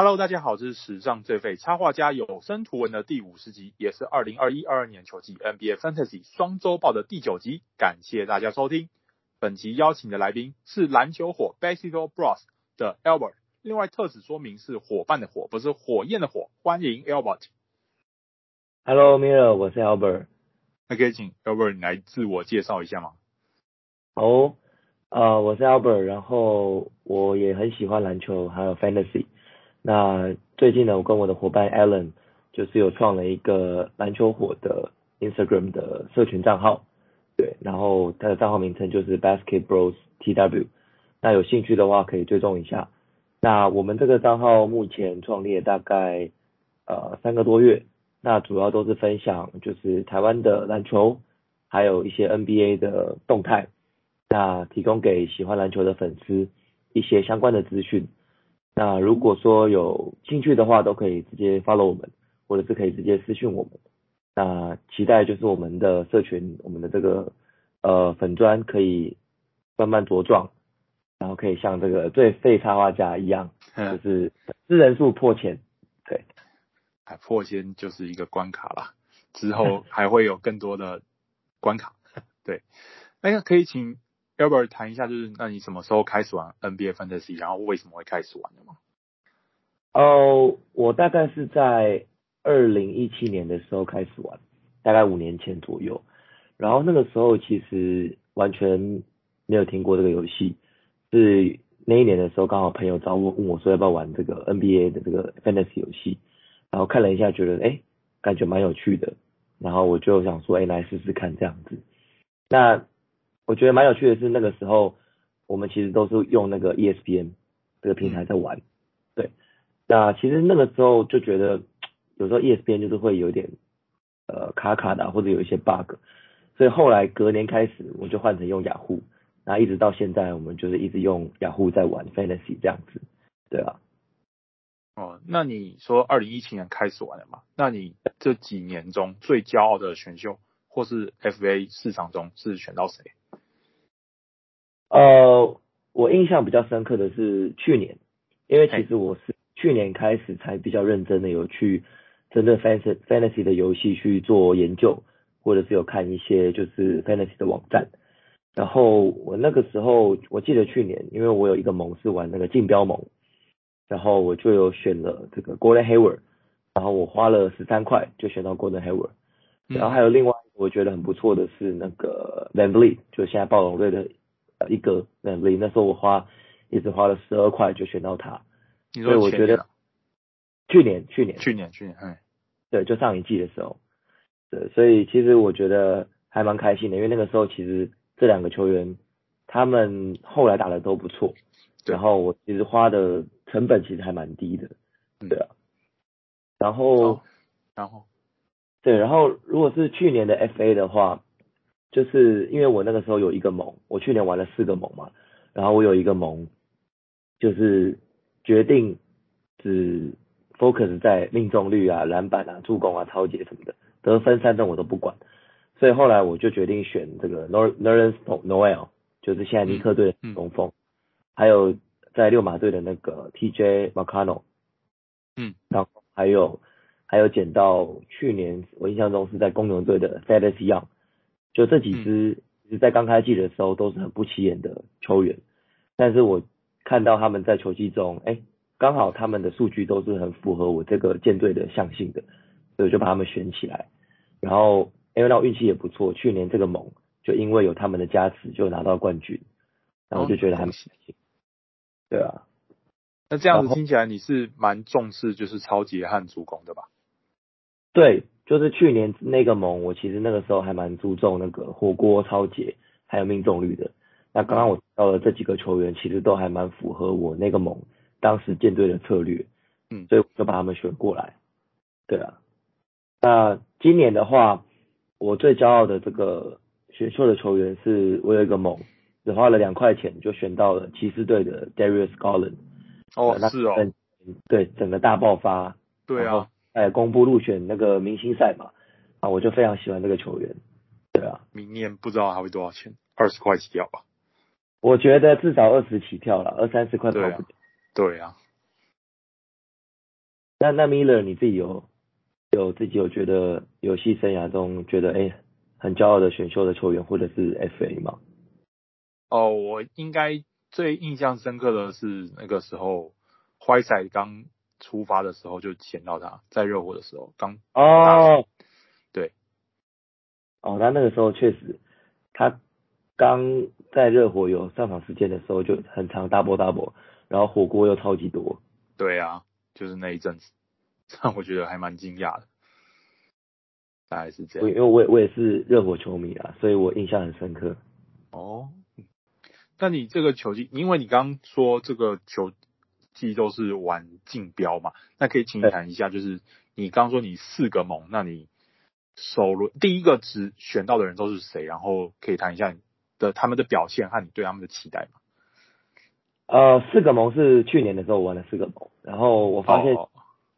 Hello，大家好，这是史上最废插画家有声图文的第五十集，也是二零二一二二年球季 NBA Fantasy 双周报的第九集。感谢大家收听。本集邀请的来宾是篮球火 Basketball Bros 的 Albert，另外特此说明是伙伴的伙，不是火焰的火。欢迎 Albert。Hello，Miller，我是 Albert。那可以请 Albert 你来自我介绍一下吗？哦，呃，我是 Albert，然后我也很喜欢篮球，还有 Fantasy。那最近呢，我跟我的伙伴 Alan 就是有创了一个篮球火的 Instagram 的社群账号，对，然后他的账号名称就是 Basketball Bros TW。那有兴趣的话可以追踪一下。那我们这个账号目前创立大概呃三个多月，那主要都是分享就是台湾的篮球，还有一些 NBA 的动态，那提供给喜欢篮球的粉丝一些相关的资讯。那如果说有兴趣的话，都可以直接 follow 我们，或者是可以直接私讯我们。那期待就是我们的社群，我们的这个呃粉砖可以慢慢茁壮，然后可以像这个最废插画家一样，就是粉丝人数破千，对，哎破千就是一个关卡啦，之后还会有更多的关卡，对，哎呀可以请。要不要谈一下，就是那你什么时候开始玩 NBA Fantasy，然后为什么会开始玩的吗？哦，我大概是在二零一七年的时候开始玩，大概五年前左右。然后那个时候其实完全没有听过这个游戏，是那一年的时候刚好朋友找我问我说要不要玩这个 NBA 的这个 Fantasy 游戏，然后看了一下觉得哎感觉蛮有趣的，然后我就想说哎来试试看这样子。那我觉得蛮有趣的是，那个时候我们其实都是用那个 ESPN 这个平台在玩，对。那其实那个时候就觉得，有时候 ESPN 就是会有点呃卡卡的，或者有一些 bug。所以后来隔年开始，我就换成用雅虎，然后一直到现在，我们就是一直用雅虎在玩 Fantasy 这样子，对啊。哦，那你说二零一七年开始玩的嘛？那你这几年中最骄傲的选秀，或是 FA 市场中是选到谁？呃，我印象比较深刻的是去年，因为其实我是去年开始才比较认真的有去针对 fantasy fantasy 的游戏去做研究，或者是有看一些就是 fantasy 的网站。然后我那个时候我记得去年，因为我有一个盟是玩那个竞标盟，然后我就有选了这个 Golden Hayward，然后我花了十三块就选到 Golden Hayward，然后还有另外我觉得很不错的是那个 VanVleet，就现在暴龙队的。一个那那时候我花一直花了十二块就选到他，所以我觉得去年去年。去年去年哎，对，就上一季的时候，对，所以其实我觉得还蛮开心的，因为那个时候其实这两个球员他们后来打的都不错，然后我其实花的成本其实还蛮低的，对啊，然后然后？对，然后如果是去年的 FA 的话。就是因为我那个时候有一个盟，我去年玩了四个盟嘛，然后我有一个盟，就是决定只 focus 在命中率啊、篮板啊、助攻啊、抄截什么的，得分三分我都不管，所以后来我就决定选这个 Nerlens Noel，就是现在尼克队的中锋，还有在六马队的那个 TJ McConnell，嗯，然后还有还有捡到去年我印象中是在公牛队的 Thaddeus Young。就这几支，其实在刚开季的时候都是很不起眼的球员，但是我看到他们在球季中，哎，刚好他们的数据都是很符合我这个舰队的向性的，所以我就把他们选起来。然后，因为那我运气也不错，去年这个盟就因为有他们的加持，就拿到冠军，然后我就觉得还蛮开心。对啊，那这样子听起来你是蛮重视就是超级和助攻的吧？对。就是去年那个盟，我其实那个时候还蛮注重那个火锅超节还有命中率的。那刚刚我提到的这几个球员，其实都还蛮符合我那个盟当时舰队的策略，嗯，所以我就把他们选过来。对啊，那今年的话，我最骄傲的这个选秀的球员是我有一个盟，只花了两块钱就选到了骑士队的 Darius Garland。哦，是哦。对，整个大爆发。对啊。哎，公布入选那个明星赛嘛，啊，我就非常喜欢这个球员，对啊，明年不知道还会多少钱，二十块起跳吧？我觉得至少二十起跳了，二三十块跑不掉。对啊。那那 Miller 你自己有有自己有觉得游戏生涯中觉得哎、欸、很骄傲的选秀的球员或者是 FA 吗？哦，我应该最印象深刻的是那个时候 Whiteside 刚出发的时候就捡到他，在热火的时候刚哦，对，哦，他那个时候确实他刚在热火有上场时间的时候就很长 double double，然后火锅又超级多。对啊，就是那一阵子，让我觉得还蛮惊讶的，大概是这样。因为我也我也是热火球迷啊，所以我印象很深刻。哦。那你这个球季，因为你刚刚说这个球季都是玩竞标嘛，那可以请你谈一下，就是你刚刚说你四个盟，那你首轮第一个只选到的人都是谁？然后可以谈一下你的他们的表现和你对他们的期待吗？呃，四个盟是去年的时候我玩了四个盟，然后我发现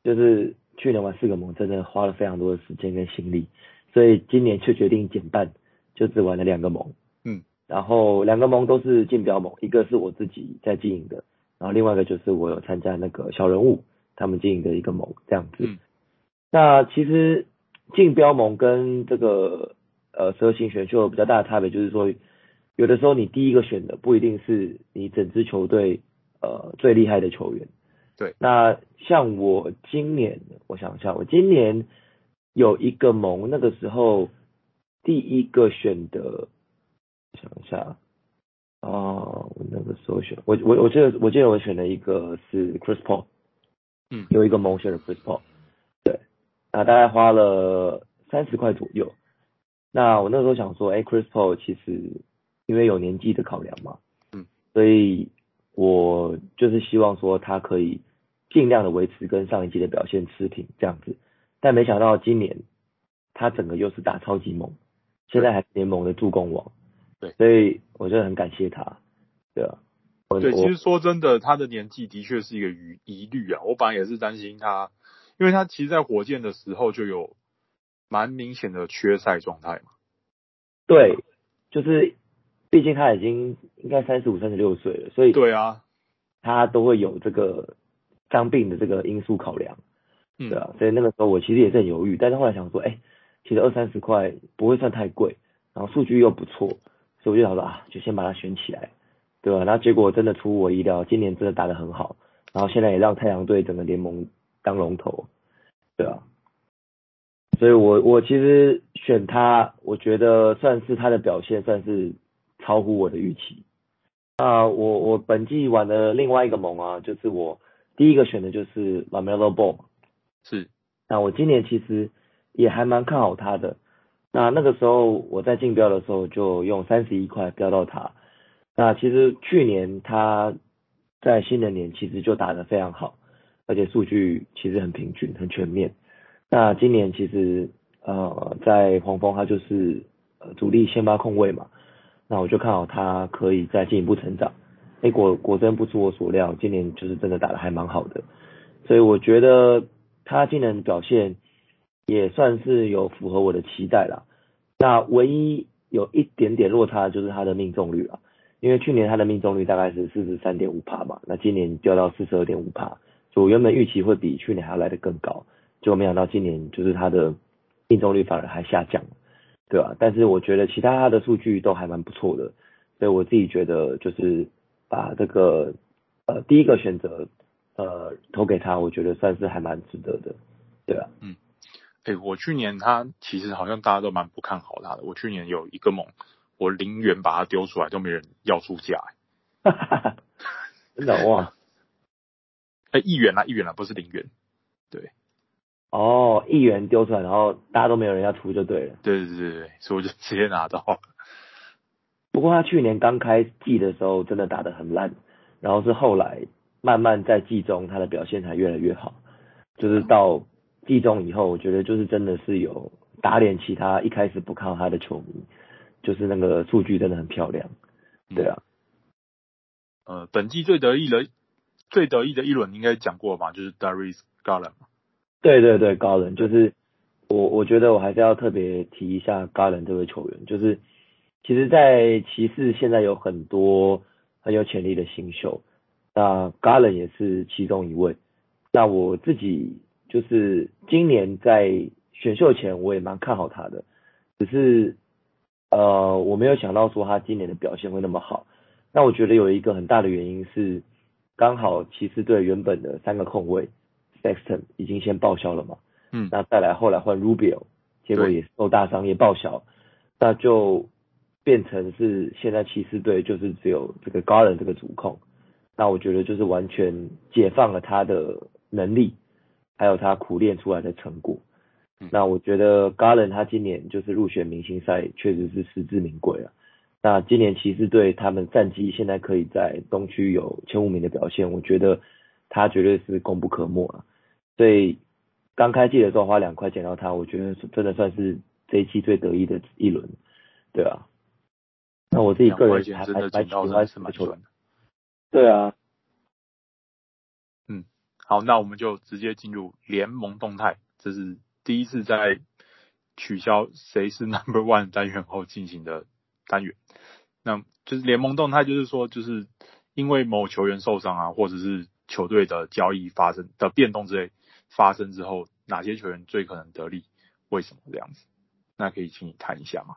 就是去年玩四个盟真的花了非常多的时间跟心力，所以今年却决定减半，就只玩了两个盟。嗯然后两个盟都是竞标盟，一个是我自己在经营的，然后另外一个就是我有参加那个小人物他们经营的一个盟这样子。嗯、那其实竞标盟跟这个呃蛇形选秀比较大的差别就是说，有的时候你第一个选的不一定是你整支球队呃最厉害的球员。对。那像我今年，我想一下，我今年有一个盟，那个时候第一个选的。想一下，哦，我那个时候选我我我记得我记得我选了一个是 Chris Paul，嗯，有一个蒙选的 Chris Paul，对，啊大概花了三十块左右。那我那时候想说，哎，Chris Paul 其实因为有年纪的考量嘛，嗯，所以我就是希望说他可以尽量的维持跟上一季的表现持平这样子。但没想到今年他整个又是打超级猛，现在还是联盟的助攻王。对，所以我就很感谢他，对啊，对，其实说真的，他的年纪的确是一个疑疑虑啊。我本来也是担心他，因为他其实，在火箭的时候就有蛮明显的缺赛状态嘛。对，就是，毕竟他已经应该三十五、三十六岁了，所以对啊，他都会有这个伤病的这个因素考量，嗯，对啊，所以那个时候我其实也是很犹豫，但是后来想说，哎，其实二三十块不会算太贵，然后数据又不错。所以我就想说啊，就先把它选起来，对吧？然后结果真的出乎我意料，今年真的打得很好，然后现在也让太阳队整个联盟当龙头，对啊。所以我我其实选他，我觉得算是他的表现算是超乎我的预期。啊，我我本季玩的另外一个盟啊，就是我第一个选的就是 LaMelo Ball，是。那我今年其实也还蛮看好他的。那那个时候我在竞标的时候就用三十一块标到他。那其实去年他在新人年其实就打得非常好，而且数据其实很平均、很全面。那今年其实呃在黄蜂他就是呃主力先发控卫嘛，那我就看好他可以再进一步成长。哎果果真不出我所料，今年就是真的打得还蛮好的，所以我觉得他今年表现。也算是有符合我的期待啦。那唯一有一点点落差就是他的命中率了，因为去年他的命中率大概是四十三点五帕嘛，那今年掉到四十二点五帕，就我原本预期会比去年还要来得更高，结果没想到今年就是他的命中率反而还下降，对吧？但是我觉得其他他的数据都还蛮不错的，所以我自己觉得就是把这个呃第一个选择呃投给他，我觉得算是还蛮值得的，对啊，嗯。哎、欸，我去年他其实好像大家都蛮不看好他的。我去年有一个梦，我零元把他丢出来，都没人要出价。真的哇！哎、欸，一元啦，一元啦，不是零元。对。哦，一元丢出来，然后大家都没有人要出就对了。对对对对，所以我就直接拿到。不过他去年刚开季的时候真的打得很烂，然后是后来慢慢在季中他的表现才越来越好，就是到。季中以后，我觉得就是真的是有打脸其他一开始不看他的球迷，就是那个数据真的很漂亮，对啊。呃，本季最得意的最得意的一轮应该讲过吧，就是 Darius Garland 嘛。对对对，Garland 就是我我觉得我还是要特别提一下 Garland 这位球员，就是其实，在骑士现在有很多很有潜力的新秀，那 Garland 也是其中一位。那我自己。就是今年在选秀前我也蛮看好他的，只是呃我没有想到说他今年的表现会那么好。那我觉得有一个很大的原因是，刚好骑士队原本的三个控卫 Sexton 已经先报销了嘛，嗯，那再来后来换 Rubio，结果也受大伤也报销，那就变成是现在骑士队就是只有这个 Garland 这个主控，那我觉得就是完全解放了他的能力，还有他苦练出来的成果。嗯、那我觉得 Garland 他今年就是入选明星赛，确实是实至名归啊。那今年骑士队他们战绩现在可以在东区有前五名的表现，我觉得他绝对是功不可没啊。所以刚开季的时候花两块钱到他，我觉得真的算是这一期最得意的一轮，对啊。那我自己个人还蛮喜欢什么球员？对啊。好，那我们就直接进入联盟动态，这是第一次在取消谁是 Number One 单元后进行的。单元，那就是联盟动态，就是说，就是因为某球员受伤啊，或者是球队的交易发生的变动之类发生之后，哪些球员最可能得利？为什么这样子？那可以请你谈一下吗？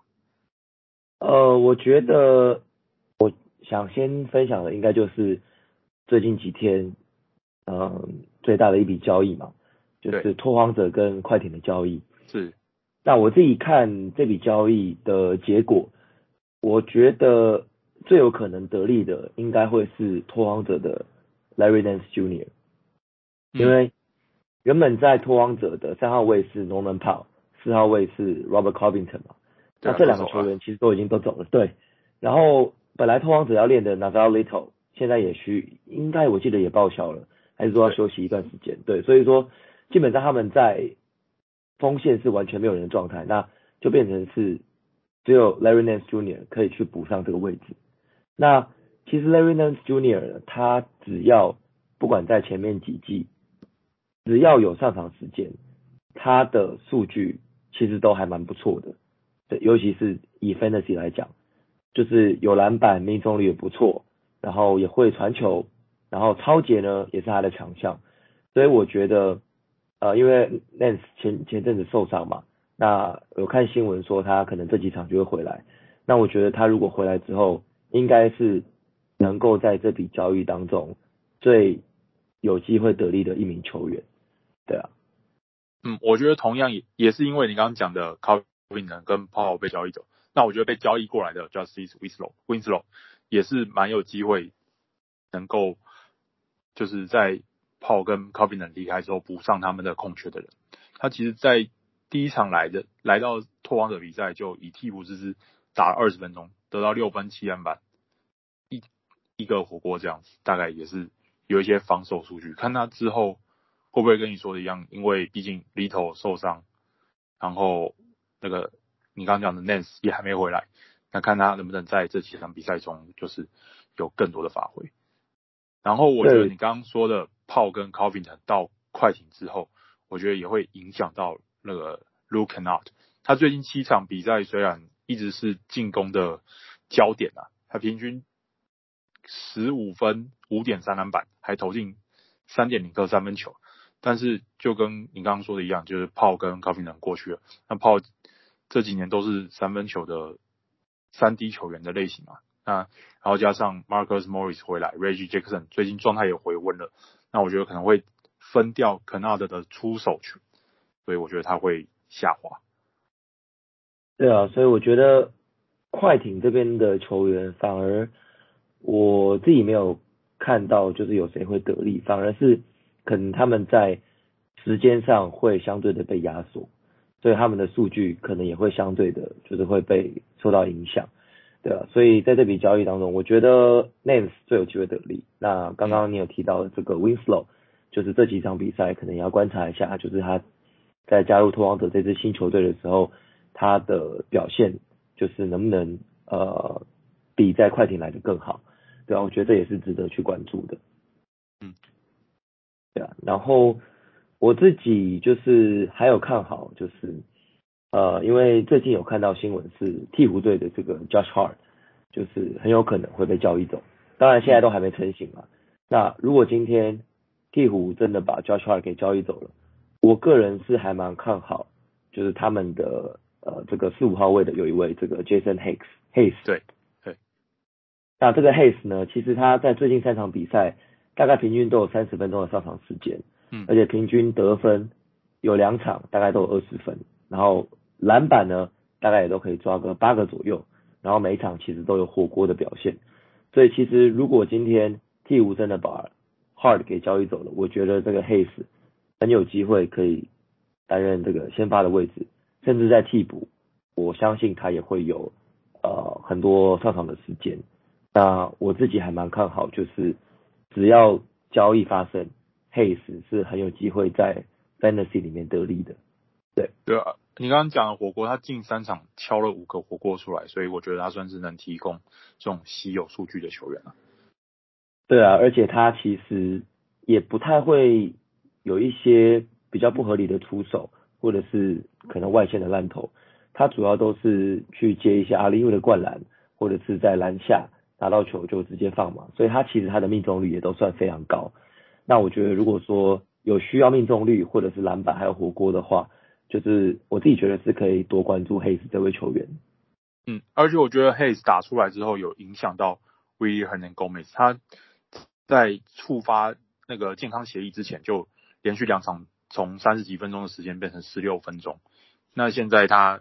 呃，我觉得我想先分享的应该就是最近几天，嗯、呃，最大的一笔交易嘛，就是拓荒者跟快艇的交易。是。那我自己看这笔交易的结果。我觉得最有可能得利的应该会是拓荒者的 Larry Nance Jr.，因为原本在拓荒者的三号位是 Norman Powell，四号位是 Robert Covington 嘛，那这两个球员其实都已经都走了，对。然后本来拓荒者要练的 Nassir Little 现在也需应该我记得也报销了，还是说要休息一段时间，对。所以说基本上他们在锋线是完全没有人的状态，那就变成是。只有 Larry Nance Jr. 可以去补上这个位置。那其实 Larry Nance Jr. 他只要不管在前面几季，只要有上场时间，他的数据其实都还蛮不错的。对，尤其是以 Fantasy 来讲，就是有篮板，命中率也不错，然后也会传球，然后超杰呢也是他的强项。所以我觉得，呃，因为 Nance 前前阵子受伤嘛。那有看新闻说他可能这几场就会回来，那我觉得他如果回来之后，应该是能够在这笔交易当中最有机会得利的一名球员，对啊，嗯，我觉得同样也也是因为你刚刚讲的 Covington 跟 Powell 被交易走，那我觉得被交易过来的 Justice Winslow Winslow 也是蛮有机会能够就是在炮跟 Covin 离开之后补上他们的空缺的人，他其实，在第一场来的来到拓荒者比赛，就以替补之姿打了二十分钟，得到六分七篮板，一一个火锅这样子，大概也是有一些防守数据。看他之后会不会跟你说的一样，因为毕竟 Little 受伤，然后那个你刚讲的 Nance 也还没回来，那看他能不能在这几场比赛中就是有更多的发挥。然后我觉得你刚刚说的 Powell 跟 Covington 到快艇之后，我觉得也会影响到。那个 Luke Kennard，他最近七场比赛虽然一直是进攻的焦点啊，他平均十五分五点三篮板，还投进三点零个三分球，但是就跟你刚刚说的一样，就是 Powell 跟 Covington 过去了，那 Powell 这几年都是三分球的三 D 球员的类型啊，那然后加上 Marcus Morris 回来，Reggie Jackson 最近状态也回温了，那我觉得可能会分掉 Kennard 的出手权。所以我觉得他会下滑。对啊，所以我觉得快艇这边的球员反而我自己没有看到，就是有谁会得利，反而是可能他们在时间上会相对的被压缩，所以他们的数据可能也会相对的，就是会被受到影响。对啊，所以在这笔交易当中，我觉得 Nance 最有机会得利。那刚刚你有提到的这个 Winslow，就是这几场比赛可能也要观察一下，就是他。在加入拓荒者这支新球队的时候，他的表现就是能不能呃比在快艇来的更好，对啊，我觉得这也是值得去关注的。嗯，对啊，然后我自己就是还有看好，就是呃，因为最近有看到新闻是鹈鹕队的这个 Josh Hart，就是很有可能会被交易走，当然现在都还没成型嘛。那如果今天鹈鹕真的把 Josh Hart 给交易走了，我个人是还蛮看好，就是他们的呃这个四五号位的有一位这个 Jason Hayes Hayes 对对，那这个 Hayes 呢，其实他在最近三场比赛大概平均都有三十分钟的上场时间，嗯，而且平均得分有两场大概都有二十分，然后篮板呢大概也都可以抓个八个左右，然后每一场其实都有火锅的表现，所以其实如果今天鹈鹕真的把 hard 给交易走了，我觉得这个 Hayes。很有机会可以担任这个先发的位置，甚至在替补，我相信他也会有呃很多上场的时间。那我自己还蛮看好，就是只要交易发生，Hayes 是很有机会在 Fantasy 里面得利的。对对啊，你刚刚讲的火锅，他近三场敲了五个火锅出来，所以我觉得他算是能提供这种稀有数据的球员了。对啊，而且他其实也不太会。有一些比较不合理的出手，或者是可能外线的烂投，他主要都是去接一些阿里乌的灌篮，或者是在篮下拿到球就直接放嘛，所以他其实他的命中率也都算非常高。那我觉得如果说有需要命中率或者是篮板还有火锅的话，就是我自己觉得是可以多关注 Hayes 这位球员。嗯，而且我觉得 Hayes 打出来之后有影响到 Willy Hernangomez，他在触发那个健康协议之前就。连续两场从三十几分钟的时间变成十六分钟，那现在他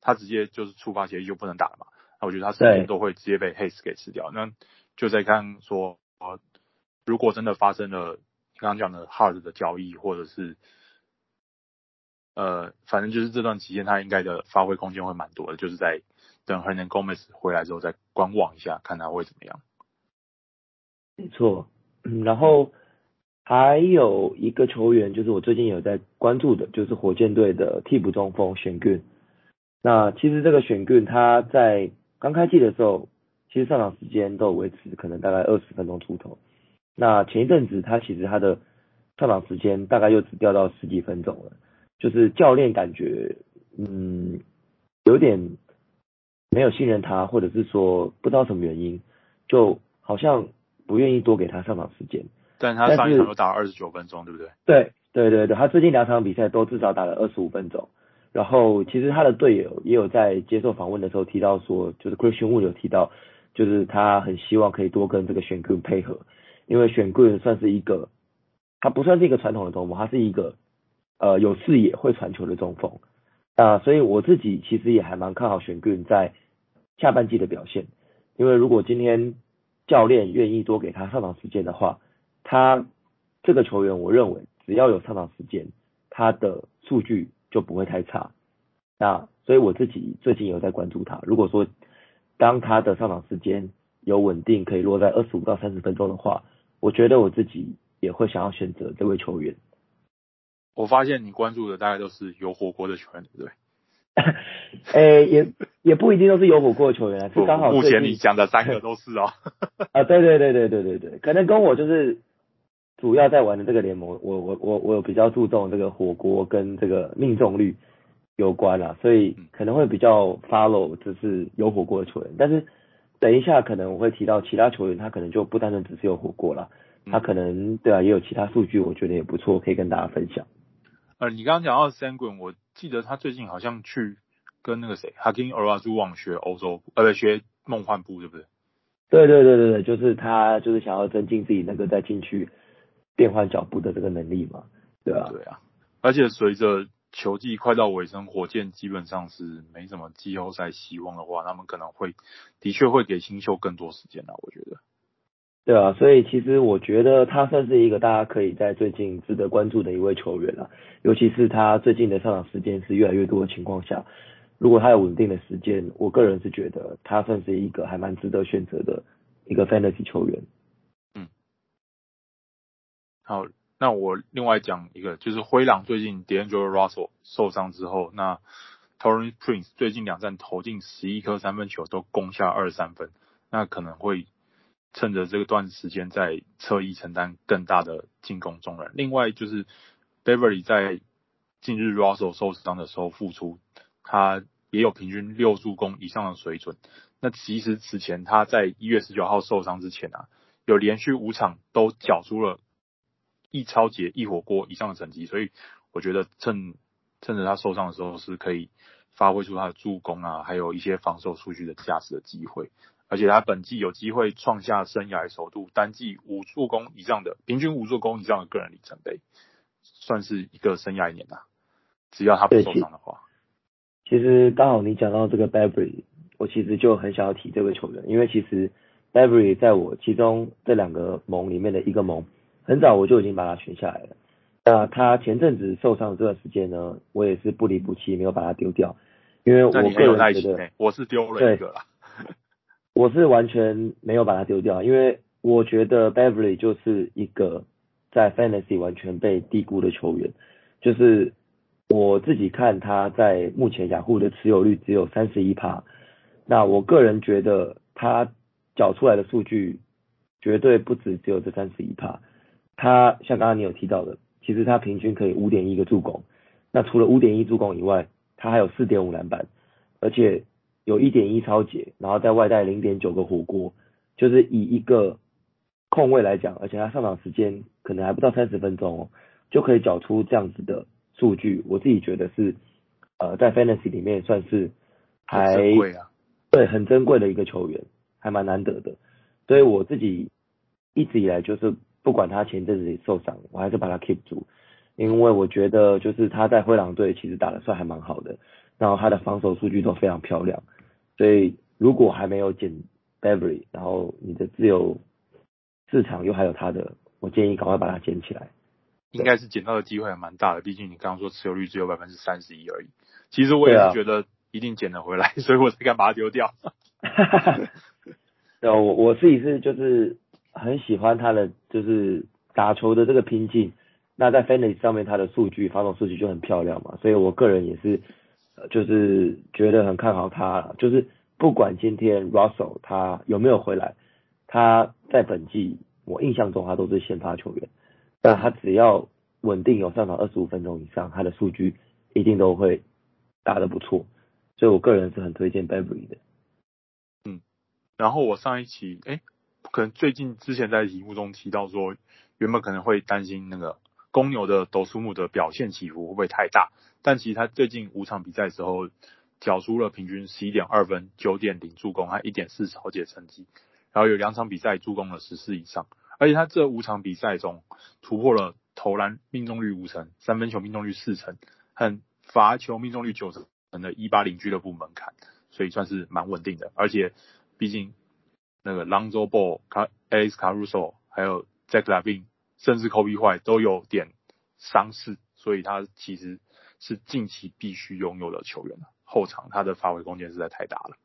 他直接就是触发协议就不能打了嘛？那我觉得他时间都会直接被 Hayes 给吃掉。那就在看说，呃，如果真的发生了刚刚讲的 Hard 的交易，或者是呃，反正就是这段期间他应该的发挥空间会蛮多的，就是在等 Hernangomez 回来之后再观望一下，看他会怎么样。没错，嗯，然后。还有一个球员，就是我最近有在关注的，就是火箭队的替补中锋选俊。那其实这个选俊他在刚开季的时候，其实上场时间都维持可能大概二十分钟出头。那前一阵子他其实他的上场时间大概又只掉到十几分钟了，就是教练感觉嗯有点没有信任他，或者是说不知道什么原因，就好像不愿意多给他上场时间。但他上一场都打了二十九分钟，对不对？对对对对，他最近两场比赛都至少打了二十五分钟。然后其实他的队友也有在接受访问的时候提到说，就是 Christian Wood 有提到，就是他很希望可以多跟这个选 Good 配合，因为选 Good 算是一个，他不算是一个传统的中锋，他是一个呃有视野会传球的中锋啊，所以我自己其实也还蛮看好选 Good 在下半季的表现，因为如果今天教练愿意多给他上场时间的话。他这个球员，我认为只要有上场时间，他的数据就不会太差。那所以我自己最近有在关注他。如果说当他的上场时间有稳定，可以落在二十五到三十分钟的话，我觉得我自己也会想要选择这位球员。我发现你关注的大概都是有火锅的球员，对不对？哎、欸，也也不一定都是有火锅的球员，是刚好目前你讲的三个都是哦。啊，对对对对对对对，可能跟我就是。主要在玩的这个联盟，我我我我有比较注重这个火锅跟这个命中率有关啦，所以可能会比较 follow 就是有火锅的球员。但是等一下可能我会提到其他球员，他可能就不单纯只是有火锅了，他可能对啊也有其他数据，我觉得也不错，可以跟大家分享。呃，你刚刚讲到 Sengun，我记得他最近好像去跟那个谁，Hakeem Olajuwon 学欧洲，呃，不学梦幻步，对不对？对对对对对，就是他就是想要增进自己那个在禁区。变换脚步的这个能力嘛，对啊，对啊，而且随着球季快到尾声，火箭基本上是没什么季后赛希望的话，他们可能会的确会给新秀更多时间啊，我觉得。对啊，所以其实我觉得他算是一个大家可以在最近值得关注的一位球员啊，尤其是他最近的上场时间是越来越多的情况下，如果他有稳定的时间，我个人是觉得他算是一个还蛮值得选择的一个 fantasy 球员。嗯好，那我另外讲一个，就是灰狼最近 D'Angelo Russell 受伤之后，那 Taurean Prince 最近两战投进十一颗三分球，都攻下二十三分，那可能会趁着这个段时间在侧翼承担更大的进攻重任。另外就是 Beverly 在近日 Russell 受伤的时候复出，他也有平均六助攻以上的水准。那其实此前他在一月十九号受伤之前啊，有连续五场都缴出了。一抄截一火锅以上的成绩，所以我觉得趁趁着他受伤的时候是可以发挥出他的助攻啊，还有一些防守数据的价值的机会。而且他本季有机会创下生涯首度单季五助攻以上的平均五助攻以上的个人里程碑，算是一个生涯一年呐。只要他不受伤的话，其实刚好你讲到这个 Bradley，我其实就很想要提这个球员，因为其实 Bradley 在我其中这两个盟里面的一个盟，很早我就已经把他选下来了。那他前阵子受伤的这段时间呢，我也是不离不弃，没有把他丢掉，因为我个人觉得我是丢了一个啦。我是完全没有把他丢掉，因为我觉得 Beverly 就是一个在 Fantasy 完全被低估的球员。就是我自己看他在目前雅虎的持有率只有三十一趴，那我个人觉得他缴出来的数据绝对不止只有这三十一趴。他像刚刚你有提到的，其实他平均可以五点一个助攻，那除了五点一助攻以外，他还有四点五篮板，而且。有一点一超节，然后在外带零点九个火锅，就是以一个控位来讲，而且他上场时间可能还不到三十分钟哦，就可以缴出这样子的数据。我自己觉得是，呃，在 Fantasy 里面算是还珍贵啊，对，很珍贵的一个球员，还蛮难得的。所以我自己一直以来就是不管他前阵子受伤，我还是把他 keep 住，因为我觉得就是他在灰狼队其实打得算还蛮好的，然后他的防守数据都非常漂亮。所以如果还没有捡 Beverly，然后你的自由市场又还有它的，我建议赶快把它捡起来。应该是捡到的机会还蛮大的，毕竟你刚刚说持有率只有百分之三十一而已。其实我也是觉得一定捡得回来，啊、所以我才敢把它丢掉。对，我我自己是就是很喜欢他的就是打球的这个拼劲。那在 Fantasy 上面他的数据防守数据就很漂亮嘛，所以我个人也是。就是觉得很看好他，就是不管今天 Russell 他有没有回来，他在本季我印象中他都是先发球员，但他只要稳定有上场二十五分钟以上，他的数据一定都会打得不错，所以我个人是很推荐 Bevry 的。嗯，然后我上一期哎，可能最近之前在题目中提到说，原本可能会担心那个公牛的斗苏姆的表现起伏会不会太大。但其实他最近五场比赛的时候，缴出了平均十一点二分、九点零助攻和一点四抄截成绩，然后有两场比赛助攻了十四以上，而且他这五场比赛中突破了投篮命中率五成、三分球命中率四成和罚球命中率九成的一八零俱乐部门槛，所以算是蛮稳定的。而且毕竟那个 Lonzo Ball、卡 Alex Caruso 还有 Zach l a v i n 甚至 Coby White 都有点伤势，所以他其实。是近期必须拥有的球员，后场他的发挥空间实在太大了。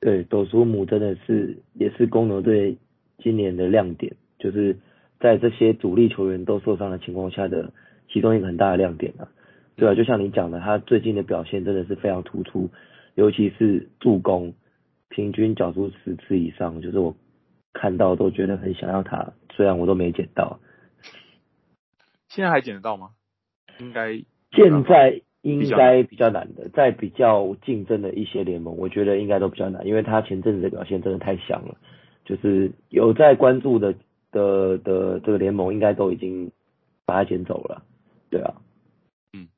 对，斗数姆真的是也是公牛队今年的亮点，就是在这些主力球员都受伤的情况下的其中一个很大的亮点啊。对啊，就像你讲的，他最近的表现真的是非常突出，尤其是助攻，平均缴出十次以上，就是我看到都觉得很想要他，虽然我都没捡到。现在还捡得到吗？应该。现在应该比较难的，在比较竞争的一些联盟，我觉得应该都比较难，因为他前阵子的表现真的太香了，就是有在关注的的的这个联盟，应该都已经把他捡走了，对啊，嗯，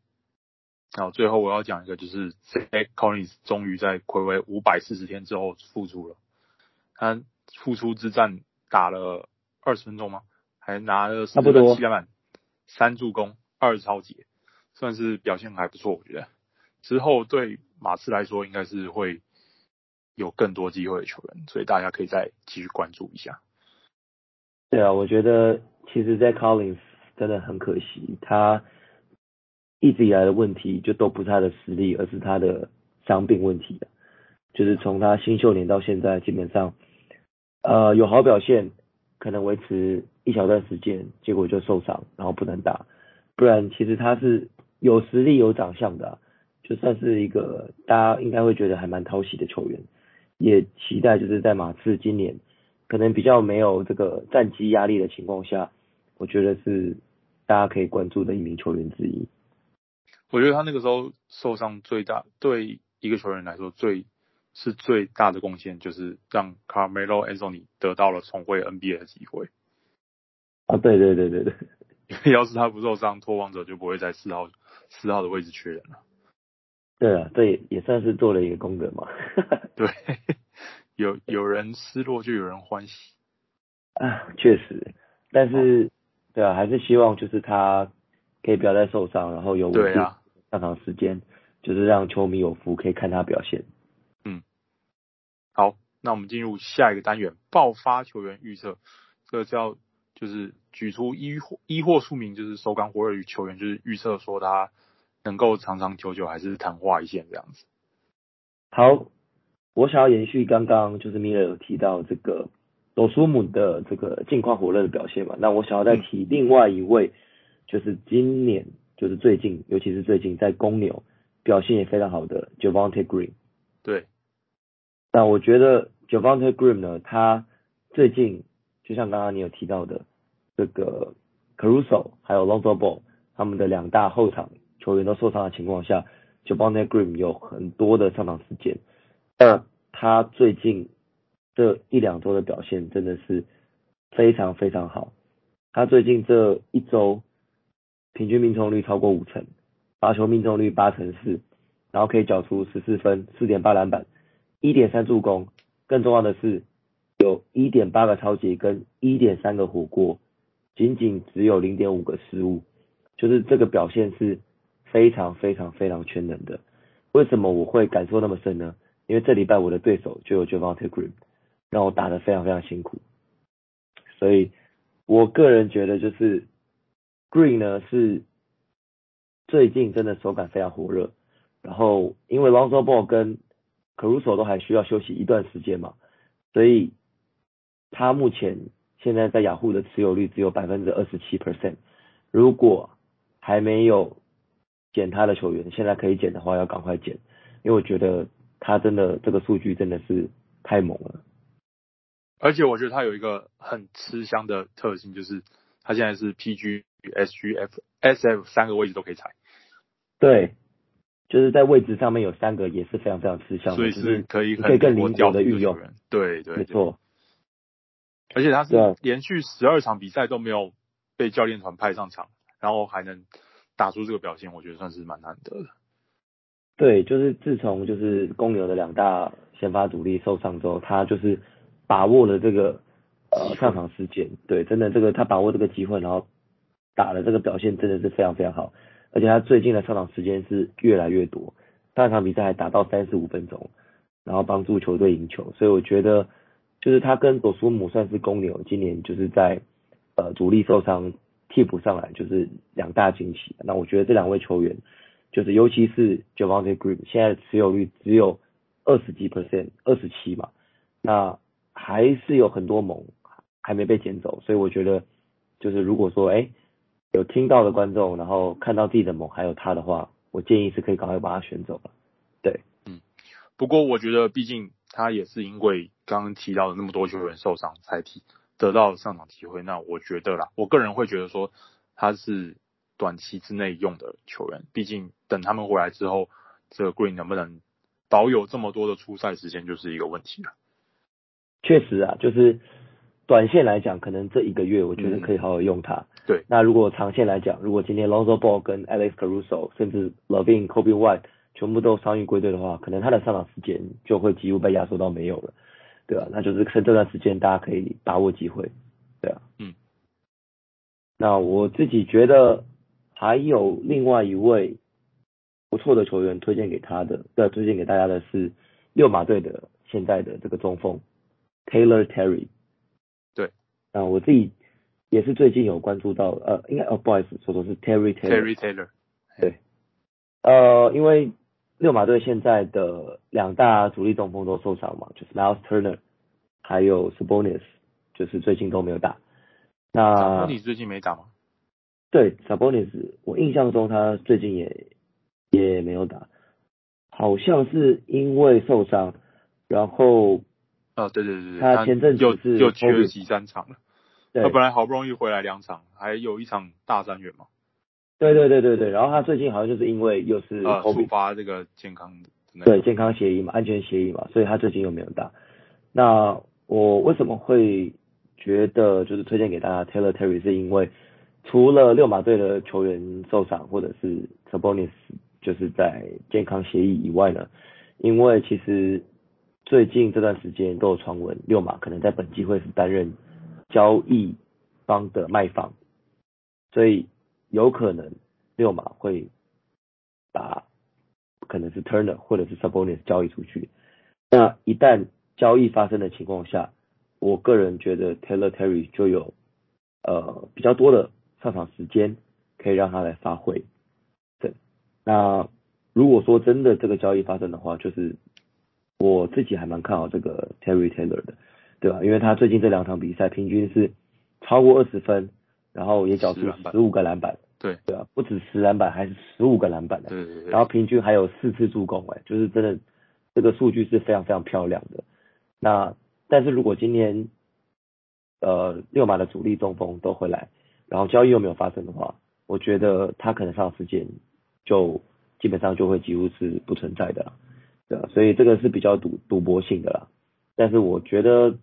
好，最后我要讲一个，就是 Zach Collins 终于在暌违五百四十天之后复出了，他复出之战打了二十分钟吗？还拿了差不多七篮板、三助攻、二抄截。算是表现还不错，我觉得之后对马刺来说应该是会有更多机会的球员，所以大家可以再继续关注一下。对啊，我觉得其实，在 Collins 真的很可惜，他一直以来的问题就都不是他的实力，而是他的伤病问题。就是从他新秀年到现在，基本上呃有好表现，可能维持一小段时间，结果就受伤，然后不能打。不然其实他是。有实力、有长相的、就算是一个大家应该会觉得还蛮讨喜的球员，也期待就是在马刺今年可能比较没有这个战绩压力的情况下，我觉得是大家可以关注的一名球员之一。我觉得他那个时候受伤最大，对一个球员来说最是最大的贡献，就是让 Carmelo Anthony 得到了重回 NBA 的机会。啊，对对对对对，要是他不受伤，拓荒者就不会在四号四号的位置缺人了。对啊，这也也算是做了一个功德嘛。对，有有人失落就有人欢喜。啊，确实，但是、哦、对啊，还是希望就是他可以不要再受伤，然后有稳定上场时间，就是让球迷有福可以看他表现。嗯，好，那我们进入下一个单元，爆发球员预测，这个叫就是举出一或一或数名，就是手感火热与球员，就是预测说他。能够长长久久还是昙花一现这样子。好，我想要延续刚刚就是米勒有提到这个罗苏姆的这个近况火热的表现嘛，那我想要再提另外一位，就是今年就是最近，尤其是最近在公牛表现也非常好的 Javante Green。对。那我觉得 Javonte Green 呢，他最近就像刚刚你有提到的这个 Caruso 还有 Lonzo Ball 他们的两大后场。球员都受伤的情况下，Javonte Green 有很多的上场时间。那他最近这一两周的表现真的是非常非常好。他最近这一周平均命中率超过五成，罚球命中率八成四，然后可以缴出十四分、四点八篮板、一点三助攻。更重要的是，有一点八个超级跟一点三个火锅，仅仅只有零点五个失误，就是这个表现是。非常非常非常全能的，为什么我会感受那么深呢？因为这礼拜我的对手就有 Javonte Green，让我打得非常非常辛苦，所以我个人觉得就是 Green 呢是最近真的手感非常火热，然后因为 Lonzo Ball 跟 Caruso 都还需要休息一段时间嘛，所以他目前现在在雅虎的持有率只有百分之二十七 percent，如果还没有减他的球员，现在可以减的话要赶快减，因为我觉得他真的这个数据真的是太猛了。而且我觉得他有一个很吃香的特性，就是他现在是 PG、SG、F、SF 三个位置都可以踩。对，就是在位置上面有三个也是非常非常吃香的，所以是可以可以更灵活的运用。对对，没错。而且他是连续十二场比赛都没有被教练团派上场，然后还能。打出这个表现，我觉得算是蛮难得的。对，就是自从就是公牛的两大先发主力受伤之后，他就是把握了这个呃上场时间。对，真的这个他把握这个机会，然后打的这个表现真的是非常非常好。而且他最近的上场时间是越来越多，上场比赛还打到三十五分钟，然后帮助球队赢球。所以我觉得就是他跟朵苏姆算是公牛今年就是在呃主力受伤。替补上来就是两大惊喜。那我觉得这两位球员，就是尤其是 Javonte Green，现在持有率只有二十几 percent，二十七嘛，那还是有很多猛还没被捡走。所以我觉得，就是如果说哎、有听到的观众，然后看到自己的猛还有他的话，我建议是可以赶快把他选走了。对，嗯，不过我觉得毕竟他也是因为刚刚提到的那么多球员受伤才提。得到上场机会，那我觉得啦，我个人会觉得说他是短期之内用的球员，毕竟等他们回来之后，这个 Green 能不能保有这么多的出赛时间就是一个问题了。确实啊，就是短线来讲，可能这一个月我觉得可以好好用他。嗯、对，那如果长线来讲，如果今天 Lonzo Ball 跟 Alex Caruso 甚至 LaVine、Coby White 全部都伤愈归队的话，可能他的上场时间就会几乎被压缩到没有了。对啊，那就是趁这段时间，大家可以把握机会。对啊，嗯。那我自己觉得还有另外一位不错的球员推荐给他的，对，推荐给大家的是六马队的现在的这个中锋 Taylor Terry。对，那我自己也是最近有关注到，呃，应该哦，不好意思，说错是 Terry Taylor。Terry Taylor。对，呃，因为。六马队现在的两大主力中锋都受伤嘛，就是 Miles Turner，还有 Sabonis，就是最近都没有打。那 Sabonis 最近没打吗？对，Sabonis，我印象中他最近也也没有打，好像是因为受伤，然后哦，对对对对，他前阵子是就缺席三场了，他本来好不容易回来两场，还有一场大三元嘛。对对对对对，然后他最近好像就是因为又是触发这个健康的对健康协议嘛，安全协议嘛，所以他最近又没有打。那我为什么会觉得就是推荐给大家 Taylor Terry，是因为除了六马队的球员受伤，或者是 Sabonis 就是在健康协议以外呢，因为其实最近这段时间都有传闻，六马可能在本季会是担任交易方的卖方，所以有可能六马会把可能是 Turner 或者是 Subonis 交易出去。那一旦交易发生的情况下，我个人觉得 Taylor Terry 就有呃比较多的上场时间可以让他来发挥。对，那如果说真的这个交易发生的话，就是我自己还蛮看好这个 Terry Taylor 的，对吧？因为他最近这两场比赛平均是超过二十分，然后也缴出十五个篮板，对对啊，不止十篮板，还是十五个篮板的，对对对，然后平均还有四次助攻，哎，就是真的。这个数据是非常非常漂亮的。那但是如果今年呃六马的主力中锋都回来，然后交易又没有发生的话，我觉得他可能上时间就基本上就会几乎是不存在的，对，所以这个是比较赌赌博性的啦。但是我觉得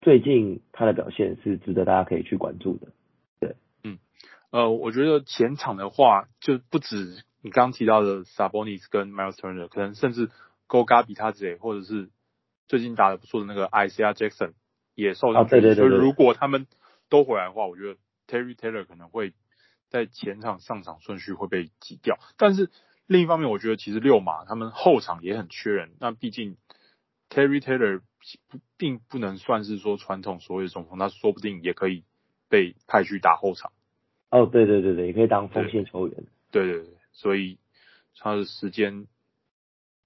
最近他的表现是值得大家可以去关注的。对，嗯，呃，我觉得前场的话就不止你刚刚提到的 Sabonis 跟 Miles Turner，可能甚至 Goga Bitadze 或者是最近打的不错的那个 Isaiah Jackson 也受伤，对对对。所以如果他们都回来的话，我觉得 Terry Taylor 可能会在前场上场顺序会被挤掉。但是另一方面，我觉得其实六马他们后场也很缺人。那毕竟 Terry Taylor 并不能算是说传统所谓的中锋，他说不定也可以被派去打后场。哦，对对对对，也可以当锋线球员。对对对，所以他的时间。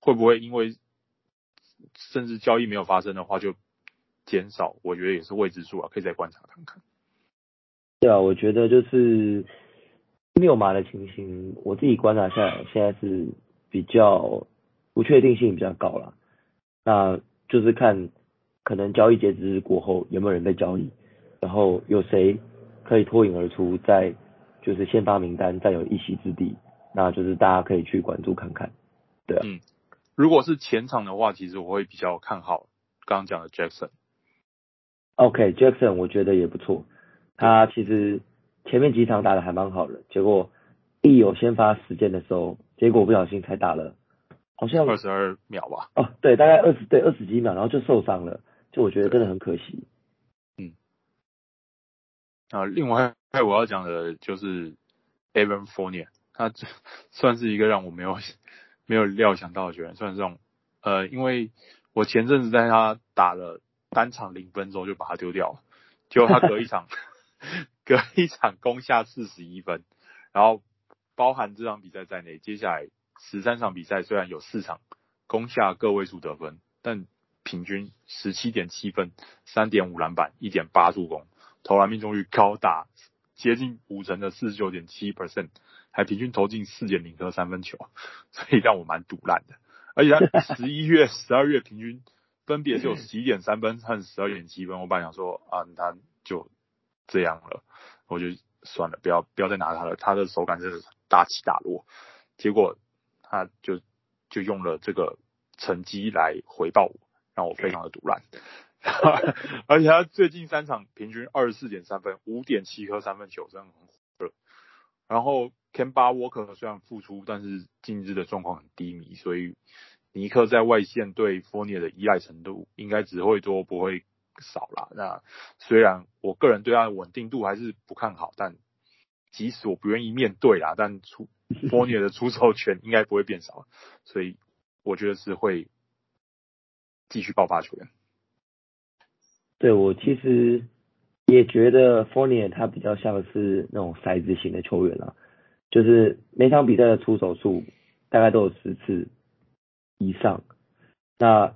会不会因为甚至交易没有发生的话就减少？我觉得也是未知数啊，可以再观察看看。对啊，我觉得就是六马的情形，我自己观察下来，现在是比较不确定性比较高了。那就是看可能交易截止日过后有没有人被交易，然后有谁可以脱颖而出，在就是先发名单再有一席之地，那就是大家可以去关注看看。对啊。嗯如果是前场的话，其实我会比较看好刚刚讲的 Jackson。OK，Jackson，okay，我觉得也不错。他其实前面几场打的还蛮好的，结果一有先发时间的时候，结果不小心才打了，好像二十二秒吧。哦，对，大概二十对二十几秒，然后就受伤了，就我觉得真的很可惜。嗯。啊，另外还有我要讲的就是 Evan Fournier，他这算是一个让我没有。没有料想到的球员，算是这种，呃，因为我前阵子在他打了单场零分之后就把他丢掉了，结果他隔一场，隔一场攻下四十一分，然后包含这场比赛在内，接下来十三场比赛虽然有四场攻下个位数得分，但平均十七点七分，三点五篮板，一点八助攻，投篮命中率高达接近五成的四十九点七 percent。还平均投进四点零颗三分球，所以让我蛮赌烂的。而且他十一月、十二月平均分别是有十一点三分和十二点七分。我本来想说啊，他就这样了，我就算了，不要不要再拿他了。他的手感真的是大起大落，结果他就就用了这个成绩来回报我，让我非常的赌烂。而且他最近三场平均二十四点三分，五点七颗三分球，真的很火热。然后。Kemba Walker 虽然复出，但是近日的状况很低迷，所以尼克在外线对 Fournier 的依赖程度应该只会多不会少啦。那虽然我个人对他的稳定度还是不看好，但即使我不愿意面对啦，但出 Fornia 的出手权应该不会变少，所以我觉得是会继续爆发球员。对，我其实也觉得 f o r n i e r 他比较像是那种骰子型的球员啊。就是每场比赛的出手数大概都有十次以上，那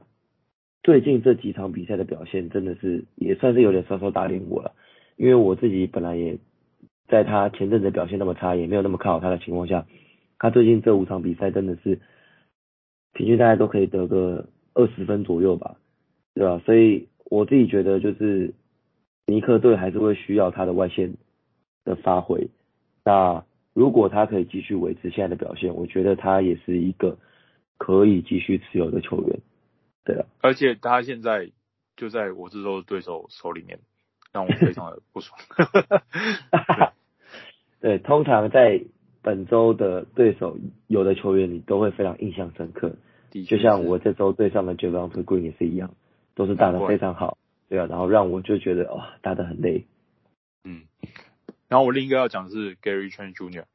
最近这几场比赛的表现真的是也算是有点稍稍打脸我了，因为我自己本来也在他前阵子表现那么差，也没有那么看好他的情况下，他最近这五场比赛真的是平均大概都可以得个二十分左右吧，对吧？所以我自己觉得就是尼克队还是会需要他的外线的发挥，那。如果他可以继续维持现在的表现，我觉得他也是一个可以继续持有的球员。对啊，而且他现在就在我这周的对手手里面，让我非常的不爽。对，通常在本周的对手有的球员，你都会非常印象深刻。就像我这周对上的 Javonte Green 也是一样，都是打得非常好，对啊，然后让我就觉得哇，打得很累。嗯，然后我另一个要讲的是 Gary Trent Jr.，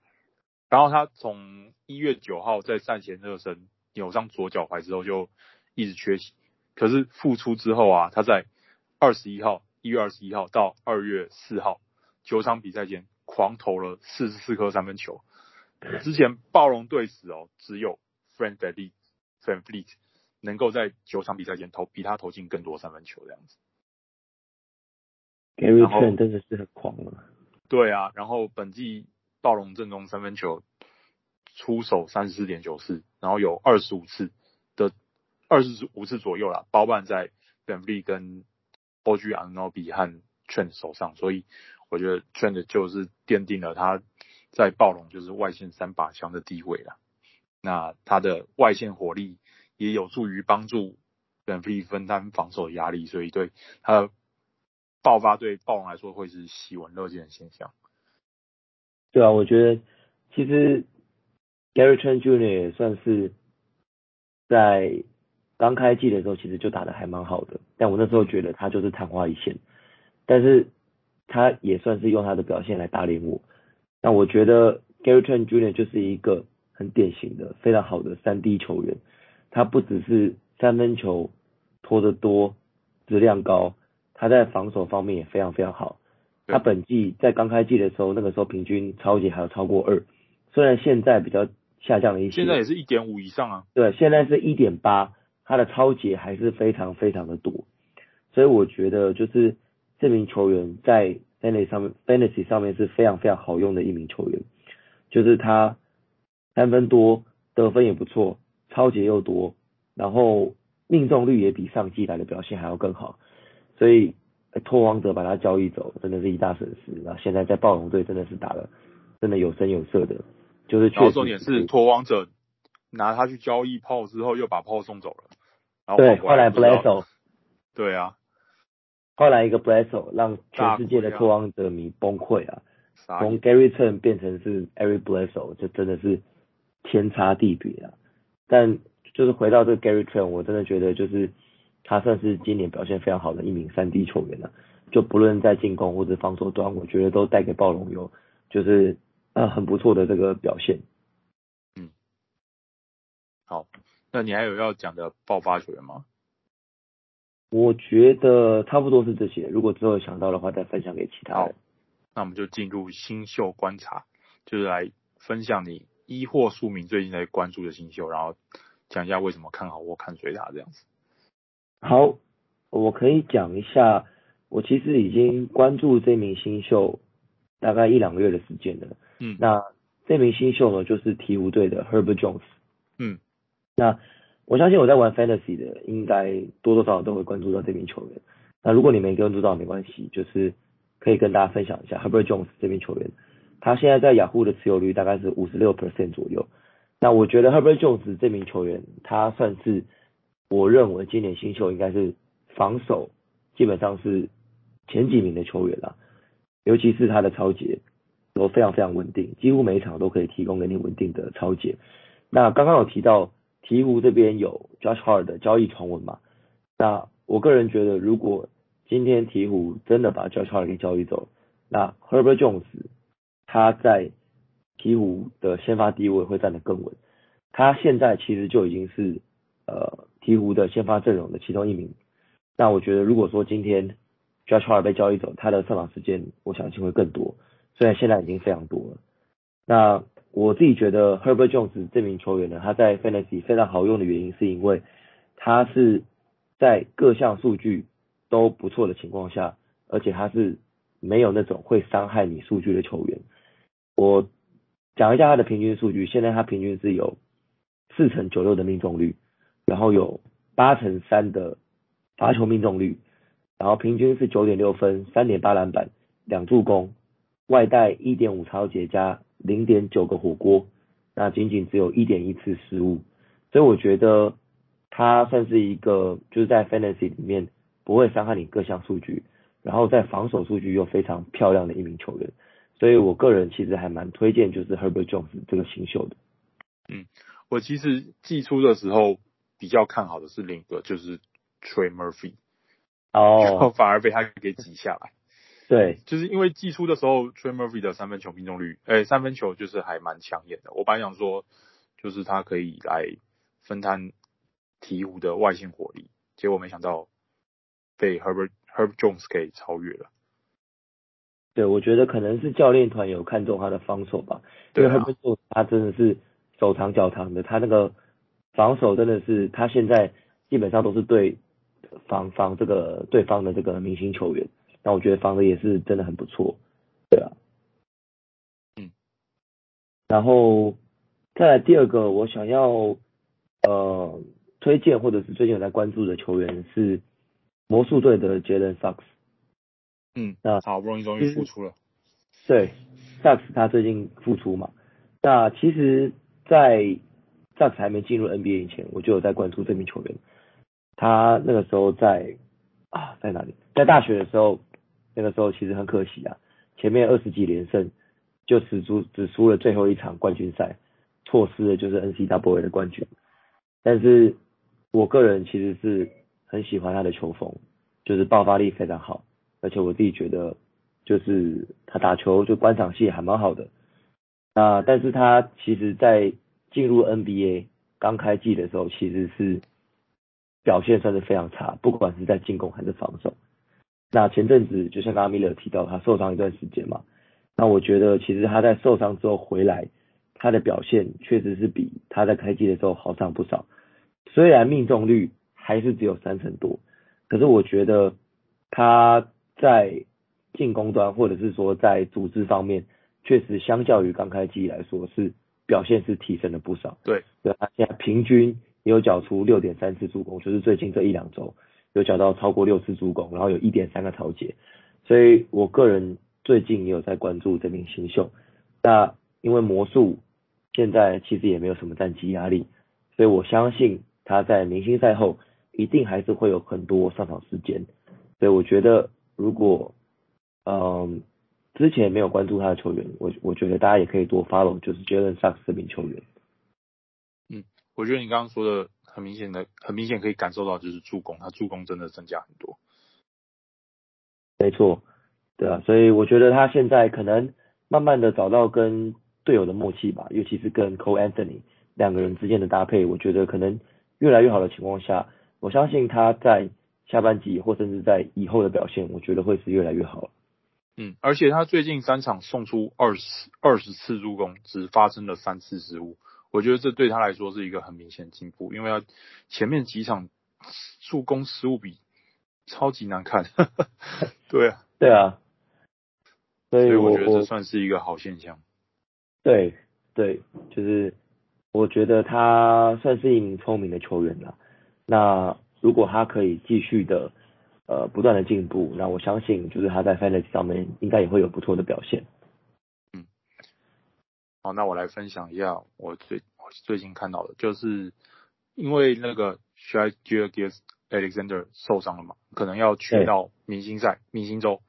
然后他从一月九号在赛前热身扭伤左脚踝之后就一直缺席，可是复出之后啊，他在二十一号，一月二十一号到二月四号九场比赛间狂投了四十四颗三分球，之前暴龙队史哦只有 Fred VanVleet VanVleet 能够在九场比赛间投比他投进更多三分球这样子。Gary Trent 真的是很狂了。对啊，然后本季暴龙阵中三分球出手三十四点九次，然后有二十五次的二十五次左右啦，包办在 VanVleet 跟 OG Anunoby 和 Trent 手上，所以我觉得 Trent 就是奠定了他在暴龙就是外线三把枪的地位了。那他的外线火力也有助于帮助 VanVleet 分担防守的压力，所以对他的爆发对暴龙来说会是喜闻乐见的现象。对啊，我觉得其实 Gary Trent Jr. 也算是在刚开季的时候其实就打得还蛮好的，但我那时候觉得他就是昙花一现，但是他也算是用他的表现来打脸我。那我觉得 Gary Trent Jr. 就是一个。很典型的非常好的三 D 球员，他不只是三分球投得多、质量高，他在防守方面也非常非常好。他本季在刚开季的时候，那个时候平均超级还有超过二，虽然现在比较下降了一些，现在也是一点五以上啊。对，现在是一点八，他的抄截还是非常非常的多，所以我觉得就是这名球员在 Fantasy 上面，Fantasy 上面是非常非常好用的一名球员，就是他。三分多，得分也不错，抄截又多，然后命中率也比上季来的表现还要更好，所以拓荒者把他交易走，真的是一大损失。然后现在在暴龙队真的是打的，真的有声有色的，就是确实。然后重点是拓荒者拿他去交易炮之后，又把炮送走了。然后对，后来 Bledsoe。对啊，后来一个 Bledsoe 让全世界的拓荒者迷崩溃啊，从 Gary Trent 变成是 Eric Bledsoe，就真的是。天差地别啊！但就是回到这个 Gary Trent，我真的觉得就是他算是今年表现非常好的一名三 D 球员了。就不论在进攻或者防守端，我觉得都带给暴龙有就是呃很不错的这个表现。嗯，好，那你还有要讲的爆发球员吗？我觉得差不多是这些，如果之后想到的话，再分享给其他人。那我们就进入新秀观察，就是来分享你。一或数名最近在关注的新秀，然后讲一下为什么看好或看衰他这样子。好，我可以讲一下，我其实已经关注这名新秀大概一两个月的时间了。嗯，那这名新秀呢，就是鹈鹕队的 Herbert Jones。那我相信我在玩 Fantasy 的，应该多多少少都会关注到这名球员。那如果你没关注到，没关系，就是可以跟大家分享一下 Herbert Jones 这名球员。他现在在雅虎的持有率大概是五十六 percent 左右。那我觉得 Herbert Jones 这名球员，他算是我认为今年新秀应该是防守基本上是前几名的球员了，尤其是他的抄截都非常非常稳定，几乎每一场都可以提供给你稳定的抄截。那刚刚有提到鹈鹕这边有 Josh Hart 的交易传闻嘛？那我个人觉得，如果今天鹈鹕真的把 Josh Hart 给交易走，那 Herbert Jones 他在鹈鹕的先发地位会站得更稳，他现在其实就已经是呃鹈鹕的先发阵容的其中一名。那我觉得如果说今天 Josh Hart 被交易走，他的上场时间我相信会更多，虽然现在已经非常多了。那我自己觉得 Herbert Jones 这名球员呢，他在 Fantasy 非常好用的原因是因为他是在各项数据都不错的情况下，而且他是没有那种会伤害你数据的球员。我讲一下他的平均数据，现在他平均是有四成九六的命中率，然后有八成三的罚球命中率，然后平均是九点六分，三点八篮板，两助攻，外带一点五抄截加零点九个火锅，那仅仅只有一点一次失误，所以我觉得他算是一个就是在 Fantasy 里面不会伤害你各项数据，然后在防守数据又非常漂亮的一名球员。所以我个人其实还蛮推荐就是 Herbert Jones 这个新秀的。嗯，我其实寄出的时候比较看好的是另一个，就是 Trey Murphy，哦，反而被他给挤下来。对，就是因为季初的时候，Trey Murphy 的三分球命中率，诶、欸，三分球就是还蛮抢眼的。我本来想说，就是他可以来分摊鹈鹕的外线火力，结果没想到被 Herbert Herb Jones 给超越了。对，我觉得可能是教练团有看中他的防守吧，对啊、因为 Herbert Jones 他真的是手长脚长的，他那个防守真的是他现在基本上都是对防防这个对方的这个明星球员。那我觉得防的也是真的很不错，对啊，嗯，然后再来第二个，我想要呃推荐或者是最近有在关注的球员是魔术队的 Jalen Suggs，嗯，那好不容易终于复出了，对，Suggs 他最近复出嘛，那其实，在 Suggs 还没进入 NBA 以前，我就有在关注这名球员，他那个时候在啊在哪里？在大学的时候。那个时候其实很可惜啊，前面二十几连胜就只输只输了最后一场冠军赛，错失了就是 NCAA 的冠军。但是我个人其实是很喜欢他的球风，就是爆发力非常好，而且我自己觉得就是他打球就观赏性还蛮好的。那但是他其实在进入 NBA 刚开季的时候，其实是表现算是非常差，不管是在进攻还是防守。那前阵子就像刚刚米勒提到，他受伤一段时间嘛，那我觉得其实他在受伤之后回来，他的表现确实是比他在开季的时候好上不少。虽然命中率还是只有三成多，可是我觉得他在进攻端或者是说在组织方面，确实相较于刚开季来说是表现是提升了不少。对，对，他现在平均也有缴出六点三次助攻，就是最近这一两周。有缴到超过六次助攻，然后有一点三个抄截，所以我个人最近也有在关注这名新秀。那因为魔术现在其实也没有什么战绩压力，所以我相信他在明星赛后一定还是会有很多上场时间。所以我觉得如果嗯之前没有关注他的球员，我我觉得大家也可以多 follow，就是 Jalen Suggs 这名球员。嗯，我觉得你刚刚说的。很明显的，很明显可以感受到，就是助攻，他助攻真的增加很多。没错，对啊，所以我觉得他现在可能慢慢的找到跟队友的默契吧，尤其是跟 Cole Anthony 两个人之间的搭配，我觉得可能越来越好的情况下，我相信他在下半季或甚至在以后的表现，我觉得会是越来越好。嗯，而且他最近三场送出二十二十次助攻，只发生了三次失误。我觉得这对他来说是一个很明显的进步，因为他前面几场助攻失误比超级难看。对啊，对啊，所以我觉得这算是一个好现象。对对，就是我觉得他算是一名聪明的球员了。那如果他可以继续的呃不断的进步，那我相信就是他在 Fantasy 上面应该也会有不错的表现。好，那我来分享一下我最我最近看到的，就是因为那个 Shai Gilgeous-Alexander 受伤了嘛，可能要去到明星赛、明星周，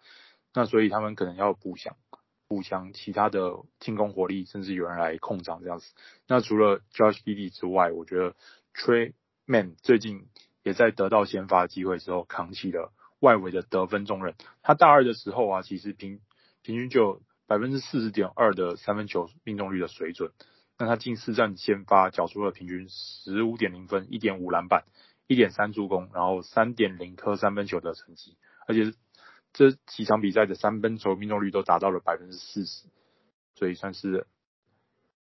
那所以他们可能要补强补强其他的进攻火力，甚至有人来控场这样子。那除了 Josh Giddey 之外，我觉得 Tre Mann 最近也在得到先发机会之后，扛起了外围的得分重任。他大二的时候啊，其实平平均就百分之四十点二的三分球命中率的水准，那他近四战先发缴出了平均十五点零分、一点五篮板、一点三助攻，然后三点零颗三分球的成绩，而且这几场比赛的三分球命中率都达到了百分之四十，所以算是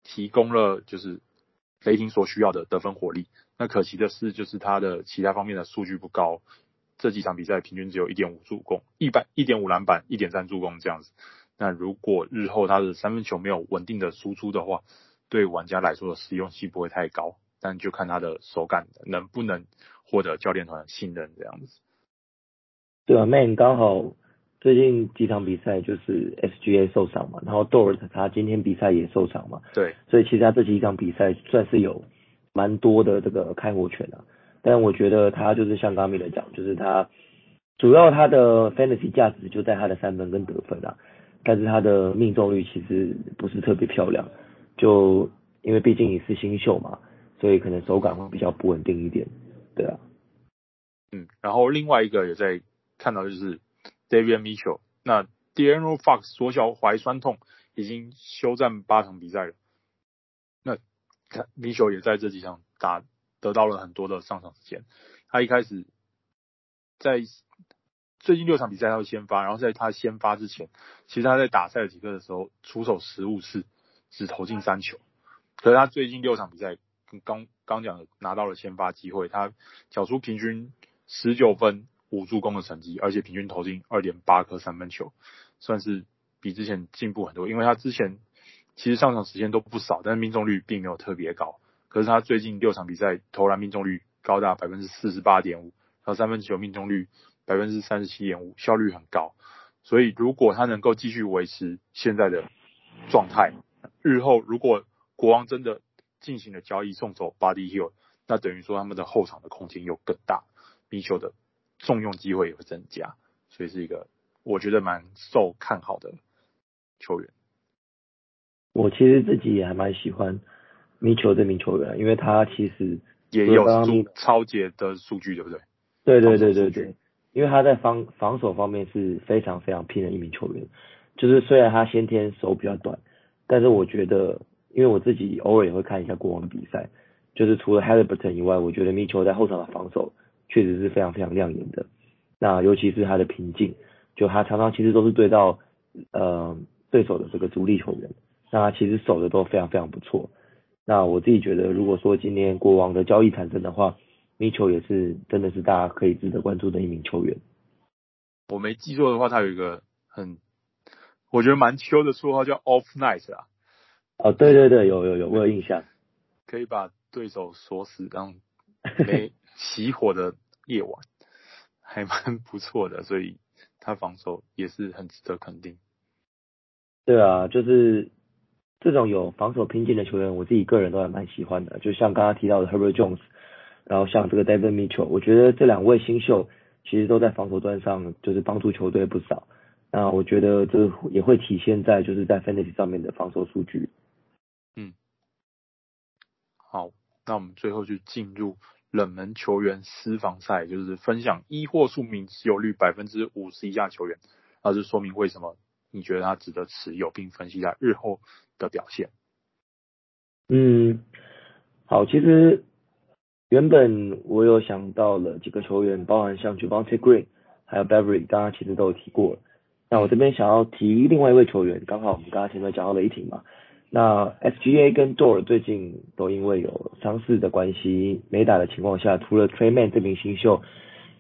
提供了就是雷霆所需要的得分火力。那可惜的是，就是他的其他方面的数据不高，这几场比赛平均只有一点五助攻、一百一点五篮板、一点三助攻这样子。那如果日后他的三分球没有稳定的输出的话，对玩家来说的实用性不会太高，但就看他的手感能不能获得教练团的信任这样子。对啊，Man 刚好最近几场比赛就是 SGA 受伤嘛，然后 Dort 他今天比赛也受伤嘛，对，所以其实他这几场比赛算是有蛮多的这个开火权啊，但我觉得他就是像刚刚米的讲，就是他主要他的 Fantasy 价值就在他的三分跟得分啊。但是他的命中率其实不是特别漂亮，就因为毕竟也是新秀嘛，所以可能手感会比较不稳定一点，对啊。嗯，然后另外一个也在看到就是 Davion Mitchell，那 De'Aaron Fox 左脚踝酸痛，已经休战八场比赛了。那 Mitchell 也在这几场打得到了很多的上场时间。他一开始在最近六场比赛他会先发，然后在他先发之前，其实他在打赛几个的时候出手十五次，只投进三球。可是他最近六场比赛刚刚讲的拿到了先发机会，他缴出平均十九分五助攻的成绩，而且平均投进二点八颗三分球，算是比之前进步很多。因为他之前其实上场时间都不少，但是命中率并没有特别高。可是他最近六场比赛投篮命中率高达百分之四十八点五，然后三分球命中率百分之三十七点五，效率很高。所以如果他能够继续维持现在的状态，日后如果国王真的进行了交易送走 Buddy Hield，那等于说他们的后场的空间又更大，米球的重用机会也会增加，所以是一个我觉得蛮受看好的球员。我其实自己也还蛮喜欢米球这名球员，因为他其实。也有超节的数据，对不对？对对对对对，因为他在防防守方面是非常非常拼的一名球员。就是虽然他先天手比较短，但是我觉得，因为我自己偶尔也会看一下国王的比赛，就是除了 Haliburton 以外，我觉得米球在后场的防守确实是非常非常亮眼的。那尤其是他的平静，就他常常其实都是对到呃对手的这个主力球员，那他其实守的都非常非常不错。那我自己觉得，如果说今年国王的交易产生的话，米球也是真的是大家可以值得关注的一名球员。我没记错的话，他有一个很我觉得蛮秋的绰号叫 Off Night 啊。哦，对对对，有有有，我有印象。可以把对手锁死，让没熄火的夜晚，还蛮不错的，所以他防守也是很值得肯定。对啊，就是。这种有防守拼劲的球员，我自己个人都还蛮喜欢的。就像刚刚提到的 Herbert Jones，然后像这个 Davion Mitchell，我觉得这两位新秀其实都在防守端上就是帮助球队不少。那我觉得这也会体现在就是在 Fantasy 上面的防守数据。嗯，好，那我们最后就进入冷门球员私房赛，就是分享一或数名持有率百分之五十以下球员，那就说明为什么你觉得他值得持有，并分析他日后的表现，嗯，好，其实原本我有想到了几个球员，包含像 Javonte Green，还有 Beverly，刚刚其实都有提过。那我这边想要提另外一位球员，刚好我们刚刚前面讲到雷霆嘛，那 SGA 跟 Dor 最近都因为有伤势的关系没打的情况下，除了 Trayman 这名新秀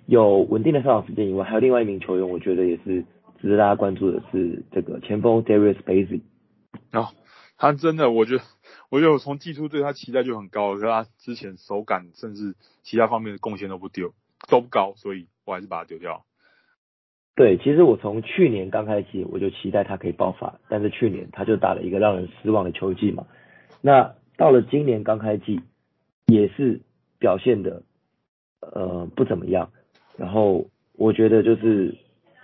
有稳定的上场时间以外，还有另外一名球员，我觉得也是值得大家关注的是这个前锋 Darius Bazley。哦。他真的，我觉得，我觉得我从季初对他期待就很高，可是他之前手感甚至其他方面的贡献都不丢，都不高，所以我还是把他丢掉。对，其实我从去年刚开季我就期待他可以爆发，但是去年他就打了一个让人失望的球季嘛。那到了今年刚开季，也是表现的呃不怎么样，然后我觉得就是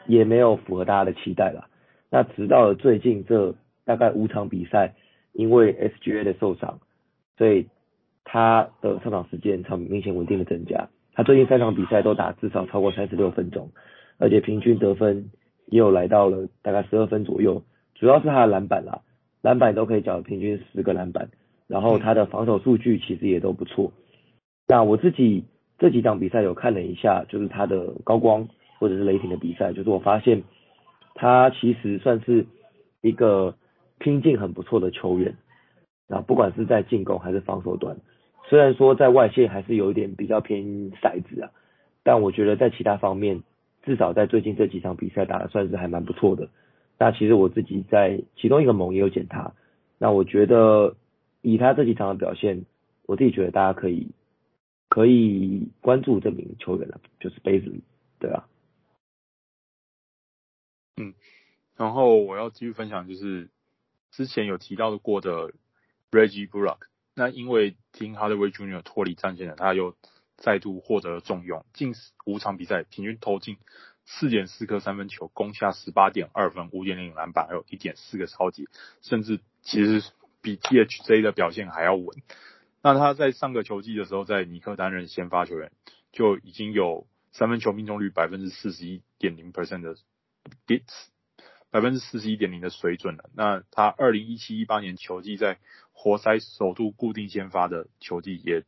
也没有符合大家的期待了。那直到了最近这大概五场比赛。因为 SGA 的受伤，所以他的上场时间才明显稳定的增加。他最近三场比赛都打至少超过三十六分钟，而且平均得分也有来到了大概十二分左右。主要是他的篮板啦，篮板都可以缴平均十个篮板，然后他的防守数据其实也都不错。那我自己这几场比赛有看了一下，就是他的高光或者是雷霆的比赛，就是我发现他其实算是一个。拼劲很不错的球员，那不管是在进攻还是防守端，虽然说在外线还是有一点比较偏骰子啊，但我觉得在其他方面，至少在最近这几场比赛打得算是还蛮不错的。那其实我自己在其中一个盟也有捡他，那我觉得以他这几场的表现，我自己觉得大家可以可以关注这名球员了，就是杯子对啊，嗯，然后我要继续分享就是。之前有提到过的 Reggie Bullock，那因为 Tim Hardaway Jr. 脱离战线了，他又再度获得了重用，近五场比赛平均投进四点四颗三分球，攻下十八点二分，五点零篮板，还有一点四个超级，甚至其实比 THJ 的表现还要稳。那他在上个球季的时候，在尼克担任先发球员，就已经有三分球命中率百分之四十一点零 percent 的 bits，百分之四十一点零的水准了。那他二零一七一八年球季在活塞首度固定先发的球季也。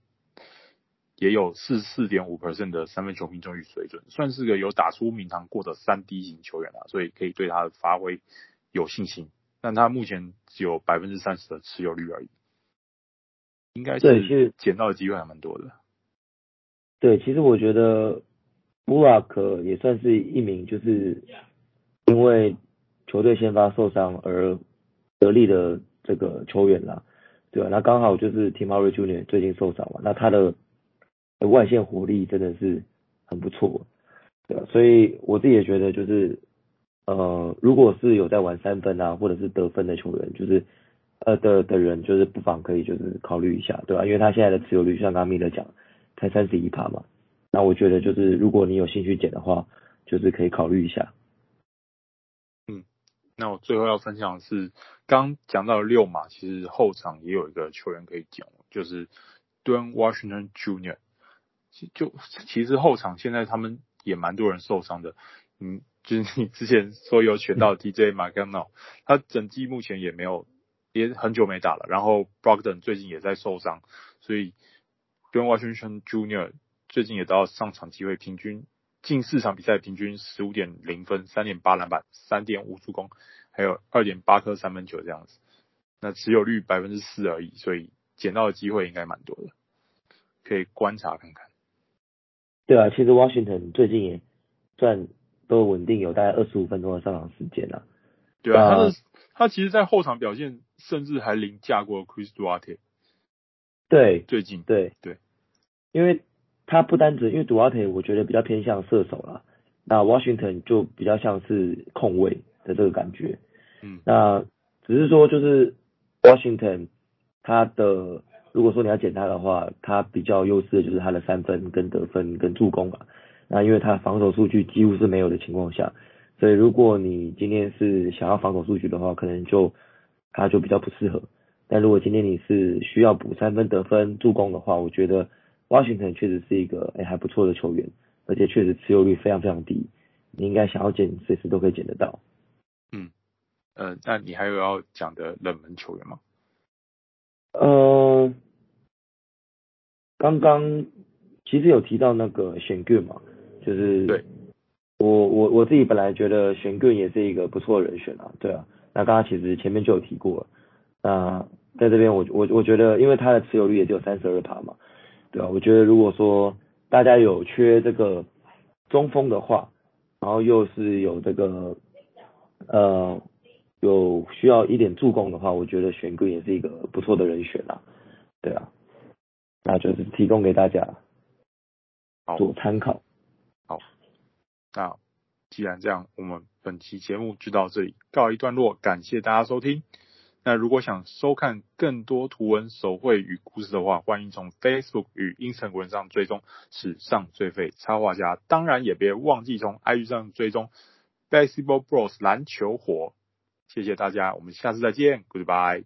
也有四十四点五 percent 的三分球命中率水准，算是个有打出名堂过的三 D 型球员了，所以可以对他的发挥有信心。但他目前只有百分之三十的持有率而已，应该是捡到的机会还蛮多的。对，其实我觉得布拉克也算是一名就是因为球队先发受伤而得力的这个球员啦，对吧？那刚好就是 Tim Hardaway Jr. 最近受伤嘛，那他的。外线火力真的是很不错，对吧？所以我自己也觉得，就是呃，如果是有在玩三分啊，或者是得分的球员，就是呃的的人，就是不妨可以就是考虑一下，对吧？因为他现在的持有率像刚刚米勒讲，才三十一趴嘛，那我觉得就是如果你有兴趣捡的话，就是可以考虑一下。那我最后要分享的是，刚讲到六码，其实后场也有一个球员可以讲，就是 dun Washington Jr. 就其实后场现在他们也蛮多人受伤的，嗯，就是你之前说有选到 TJ m c g o n a l 他整季目前也没有，也很久没打了。然后 Brogdon 最近也在受伤，所以 dun Washington Jr. 最近也到上场机会，平均近四场比赛平均十五点零分、三点八篮板、三点五助攻，还有二点八颗三分球这样子。那持有率百分之四而已，所以捡到的机会应该蛮多的，可以观察看看。对啊，其实 Washington 最近也算都稳定，有大概二十五分钟的上场时间了。对啊，他的他其实，在后场表现甚至还凌驾过 Chris Duarte。对，最近对对，因为他不单只因为 Duarte 我觉得比较偏向射手啦，那 Washington 就比较像是控卫的这个感觉。嗯，那只是说就是 Washington 他的。如果说你要捡他的话，他比较优势的就是他的三分跟得分跟助攻吧。那因为他防守数据几乎是没有的情况下，所以如果你今天是想要防守数据的话，可能就他就比较不适合。但如果今天你是需要补三分得分助攻的话，我觉得 Washington 确实是一个哎、欸、还不错的球员，而且确实持有率非常非常低，你应该想要捡随时都可以捡得到。嗯，呃，那你还有要讲的冷门球员吗？呃。刚刚其实有提到那个选 Good 嘛，就是对，我我我自己本来觉得选 Good 也是一个不错的人选啊，对啊，那刚刚其实前面就有提过了，那在这边我我我觉得，因为他的持有率也只有三十二趴嘛，对啊，我觉得如果说大家有缺这个中锋的话，然后又是有这个呃有需要一点助攻的话，我觉得选 Good 也是一个不错的人选啊，对啊。那就是提供给大家做参考。好，好，那既然这样，我们本期节目就到这里告一段落，感谢大家收听。那如果想收看更多图文手绘与故事的话，欢迎从 Facebook 与 Instagram 上追踪史上最废插画家，当然也别忘记从 IG 上追踪 Basketball Bros 篮球火。谢谢大家，我们下次再见，Goodbye。